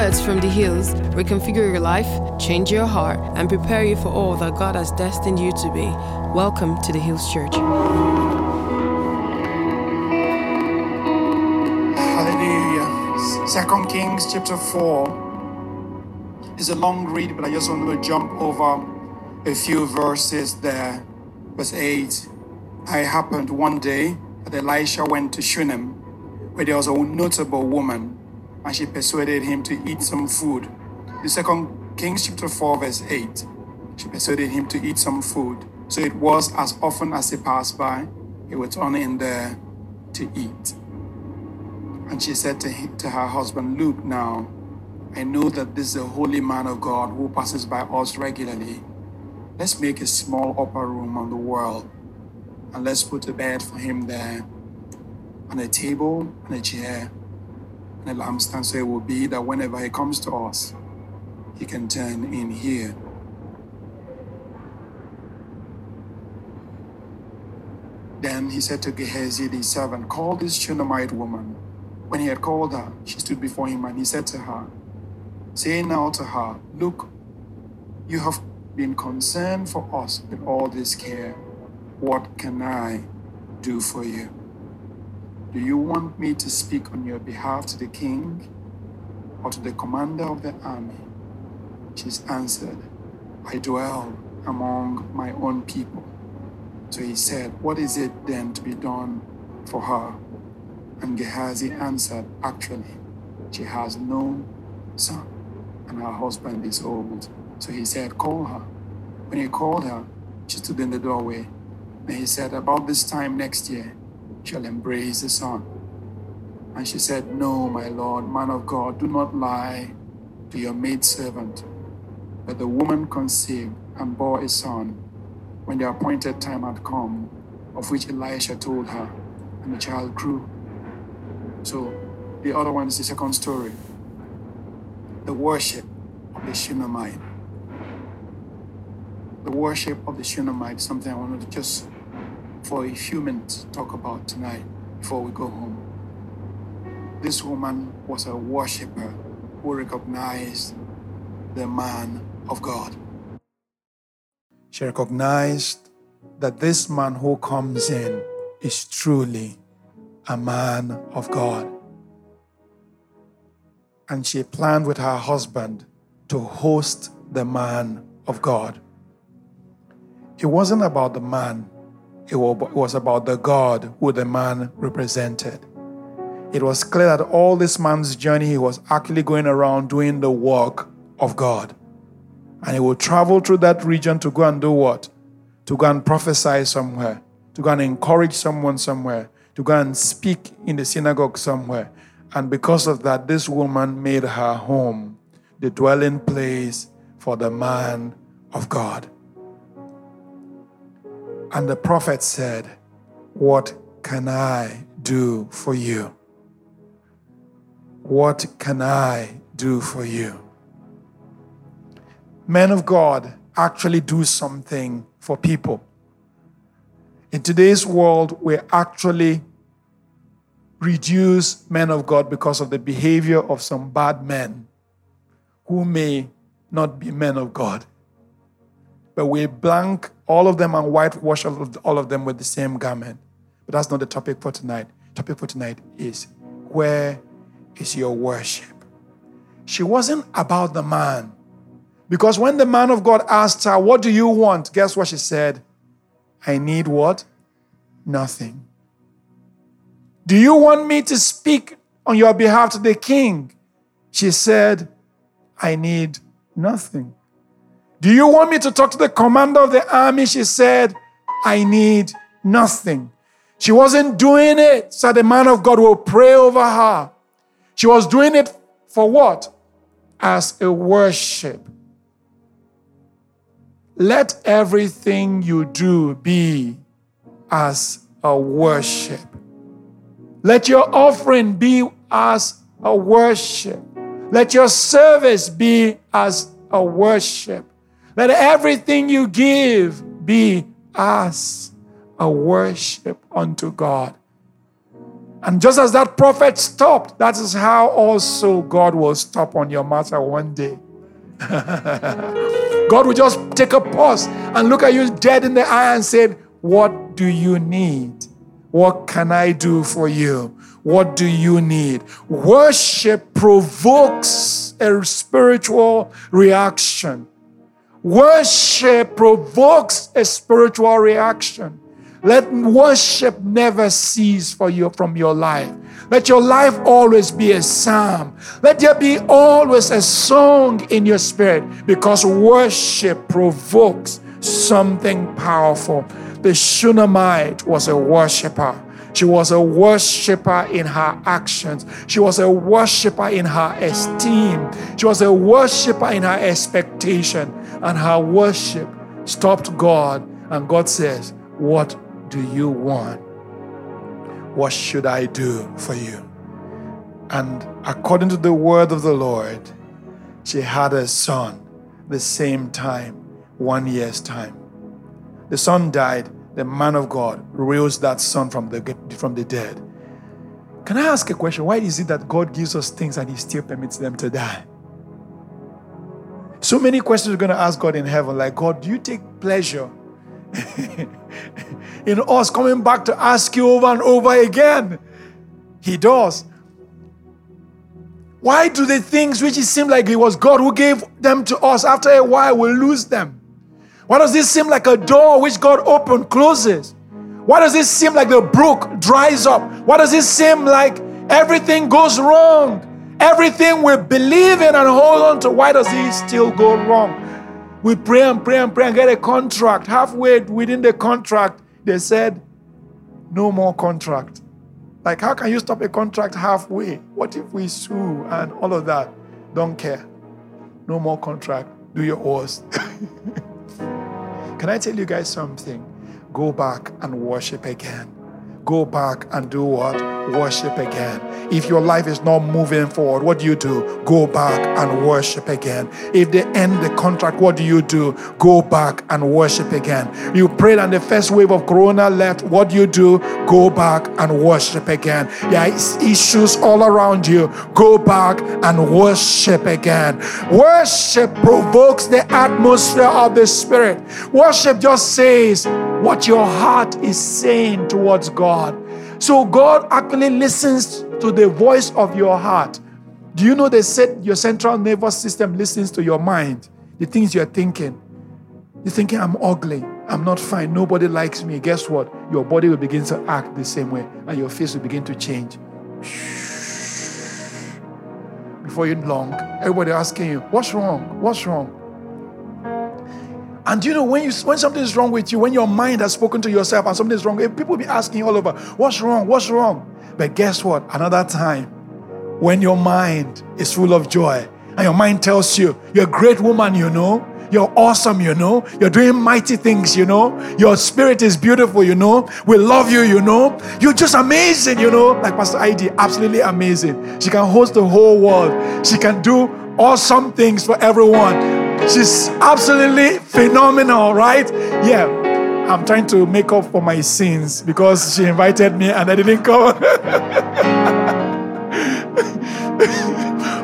Words from the hills reconfigure your life, change your heart, and prepare you for all that God has destined you to be. Welcome to the Hills Church. Hallelujah. Second Kings chapter 4 is a long read, but I just want to jump over a few verses there. Verse 8. I happened one day that Elisha went to Shunem, where there was a notable woman, and she persuaded him to eat some food. The second Kings chapter 4, verse 8. She persuaded him to eat some food. So it was as often as he passed by, he would turn in there to eat. And she said to, him, to her husband, Look now, I know that this is a holy man of God who passes by us regularly. Let's make a small upper room on the wall and let's put a bed for him there, and a table and a chair a lampstand. So it will be that whenever he comes to us, he can turn in here. Then he said to Gehazi, the servant, Call this Shunammite woman. When he had called her, she stood before him, and he said to her, Say now to her, Look, you have been concerned for us with all this care. What can I do for you? Do you want me to speak on your behalf to the king or to the commander of the army? She's answered, I dwell among my own people. So he said, What is it then to be done for her? And Gehazi answered, Actually, she has no son, and her husband is old. So he said, Call her. When he called her, she stood in the doorway. And he said, About this time next year, she'll embrace the son. And she said, No, my Lord, man of God, do not lie to your maidservant. But the woman conceived and bore a son when the appointed time had come, of which Elisha told her, and the child grew. So the other one is the second story the worship of the Shunammite. The worship of the Shunammite is something I wanted to just, for a few minutes, talk about tonight before we go home. This woman was a worshiper who recognized the man of God. She recognized that this man who comes in is truly a man of God. And she planned with her husband to host the man of God. It wasn't about the man, it was about the God who the man represented. It was clear that all this man's journey, he was actually going around doing the work of God. And he would travel through that region to go and do what? To go and prophesy somewhere, to go and encourage someone somewhere, to go and speak in the synagogue somewhere. And because of that, this woman made her home the dwelling place for the man of God. And the prophet said, What can I do for you? What can I do for you? Men of God actually do something for people. In today's world, we actually reduce men of God because of the behavior of some bad men who may not be men of God. But we blank all of them and whitewash all of them with the same garment. But that's not the topic for tonight. Topic for tonight is where is your worship? She wasn't about the man. Because when the man of God asked her, What do you want? Guess what she said? I need what? Nothing. Do you want me to speak on your behalf to the king? She said, I need nothing. Do you want me to talk to the commander of the army? She said, I need nothing. She wasn't doing it so the man of God will pray over her. She was doing it for what? As a worship. Let everything you do be as a worship. Let your offering be as a worship. Let your service be as a worship. Let everything you give be as a worship unto God. And just as that prophet stopped, that is how also God will stop on your matter one day. God will just take a pause and look at you dead in the eye and say, What do you need? What can I do for you? What do you need? Worship provokes a spiritual reaction. Worship provokes a spiritual reaction. Let worship never cease for you from your life. Let your life always be a psalm. Let there be always a song in your spirit because worship provokes something powerful. The Shunammite was a worshiper. She was a worshiper in her actions. She was a worshiper in her esteem. She was a worshiper in her expectation. And her worship stopped God. And God says, What do you want? What should I do for you? And according to the word of the Lord, she had a son the same time, one year's time. The son died. The man of God raised that son from the, from the dead. Can I ask a question? Why is it that God gives us things and He still permits them to die? So many questions we're going to ask God in heaven, like, God, do you take pleasure in us coming back to ask you over and over again. He does. Why do the things which it seem like it was God who gave them to us after a while we lose them? Why does this seem like a door which God opened closes? Why does this seem like the brook dries up? Why does it seem like everything goes wrong? Everything we believe in and hold on to, why does it still go wrong? We pray and pray and pray and get a contract. Halfway within the contract, they said, no more contract. Like, how can you stop a contract halfway? What if we sue and all of that? Don't care. No more contract. Do your worst. can I tell you guys something? Go back and worship again. Go back and do what? Worship again. If your life is not moving forward, what do you do? Go back and worship again. If they end the contract, what do you do? Go back and worship again. You prayed and the first wave of corona left, what do you do? Go back and worship again. There is issues all around you. Go back and worship again. Worship provokes the atmosphere of the Spirit. Worship just says what your heart is saying towards God. So God actually listens to the voice of your heart. Do you know they said your central nervous system listens to your mind, the things you're thinking? You're thinking, I'm ugly, I'm not fine, nobody likes me. Guess what? Your body will begin to act the same way, and your face will begin to change. Before you long, everybody asking you, What's wrong? What's wrong? And you know when you when something is wrong with you, when your mind has spoken to yourself and something is wrong, eh, people will be asking all over, "What's wrong? What's wrong?" But guess what? Another time, when your mind is full of joy and your mind tells you, "You're a great woman," you know, you're awesome, you know. You're doing mighty things, you know. Your spirit is beautiful, you know. We love you, you know. You're just amazing, you know. Like Pastor ID, absolutely amazing. She can host the whole world. She can do awesome things for everyone. She's absolutely phenomenal, right? Yeah. I'm trying to make up for my sins because she invited me and I didn't come.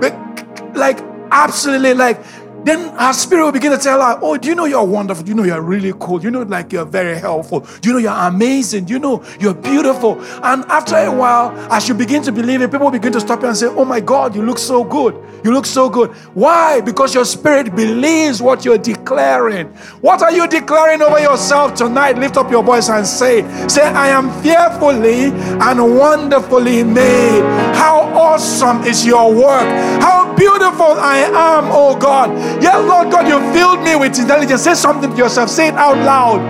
but like absolutely like then our spirit will begin to tell her, Oh, do you know you're wonderful? Do you know you're really cool? Do you know like you're very helpful? Do you know you're amazing? Do you know you're beautiful? And after a while, as you begin to believe it, people begin to stop you and say, Oh my God, you look so good. You look so good. Why? Because your spirit believes what you're declaring. What are you declaring over yourself tonight? Lift up your voice and say, Say, I am fearfully and wonderfully made. How awesome is your work! How beautiful I am, oh God. Yeah, Lord God, you filled me with intelligence. Say something to yourself, say it out loud.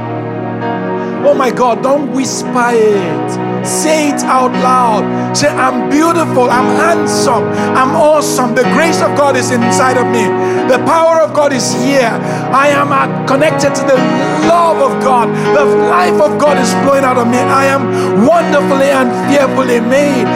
Oh my God, don't whisper it. Say it out loud. Say, I'm beautiful, I'm handsome, I'm awesome. The grace of God is inside of me, the power of God is here. I am connected to the love of God, the life of God is flowing out of me. I am wonderfully and fearfully made.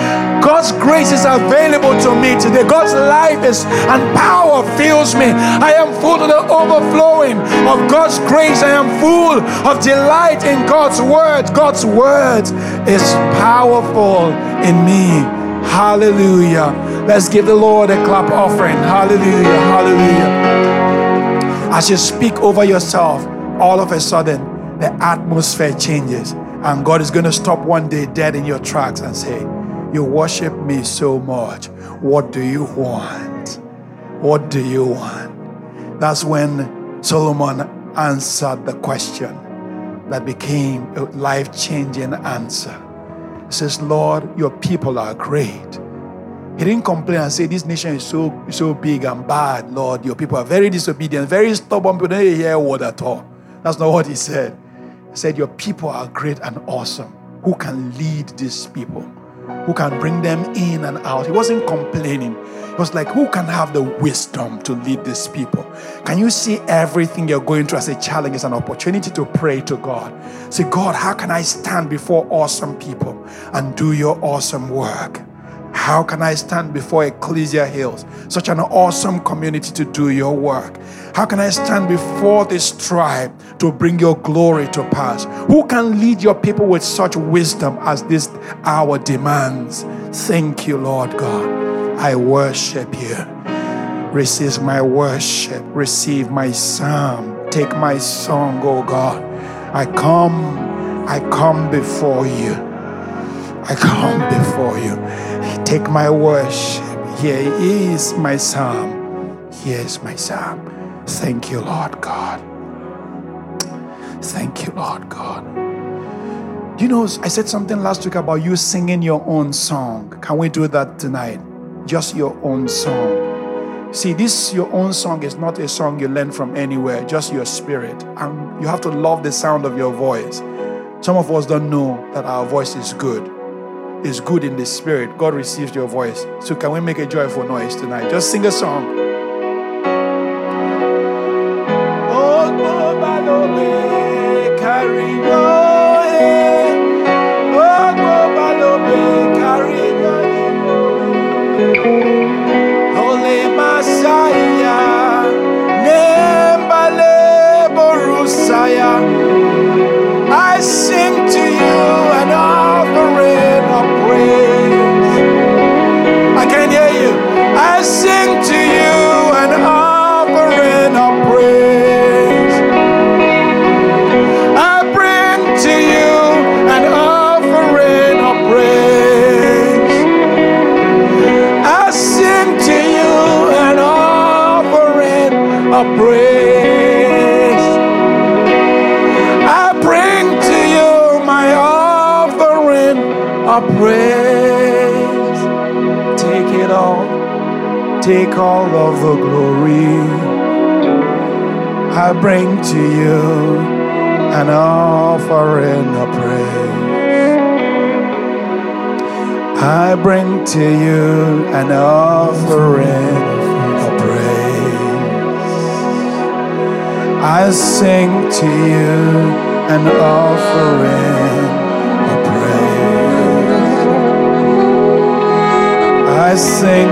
God's grace is available to me today. God's life is and power fills me. I am full to the overflowing of God's grace. I am full of delight in God's word. God's word is powerful in me. Hallelujah. Let's give the Lord a clap offering. Hallelujah. Hallelujah. As you speak over yourself, all of a sudden the atmosphere changes. And God is going to stop one day dead in your tracks and say, You worship me so much. What do you want? What do you want? That's when Solomon answered the question that became a life changing answer. He says, Lord, your people are great. He didn't complain and say, This nation is so, so big and bad, Lord. Your people are very disobedient, very stubborn, but they don't hear a word at all. That's not what he said. He said, Your people are great and awesome. Who can lead these people? Who can bring them in and out? He wasn't complaining. He was like, Who can have the wisdom to lead these people? Can you see everything you're going through as a challenge as an opportunity to pray to God? Say, God, how can I stand before awesome people and do your awesome work? How can I stand before Ecclesia Hills, such an awesome community to do your work? How can I stand before this tribe to bring your glory to pass? Who can lead your people with such wisdom as this hour demands? Thank you, Lord God. I worship you. Receive my worship. Receive my psalm. Take my song, oh God. I come, I come before you. I come before you. Take my worship. Here is my psalm. Here is my psalm. Thank you, Lord God. Thank you, Lord God. You know, I said something last week about you singing your own song. Can we do that tonight? Just your own song. See, this your own song is not a song you learn from anywhere, just your spirit. And you have to love the sound of your voice. Some of us don't know that our voice is good is good in the spirit, God receives your voice. So, can we make a joyful noise tonight? Just sing a song. Take all of the glory. I bring to you an offering of praise. I bring to you an offering of praise. I sing to you an offering I sing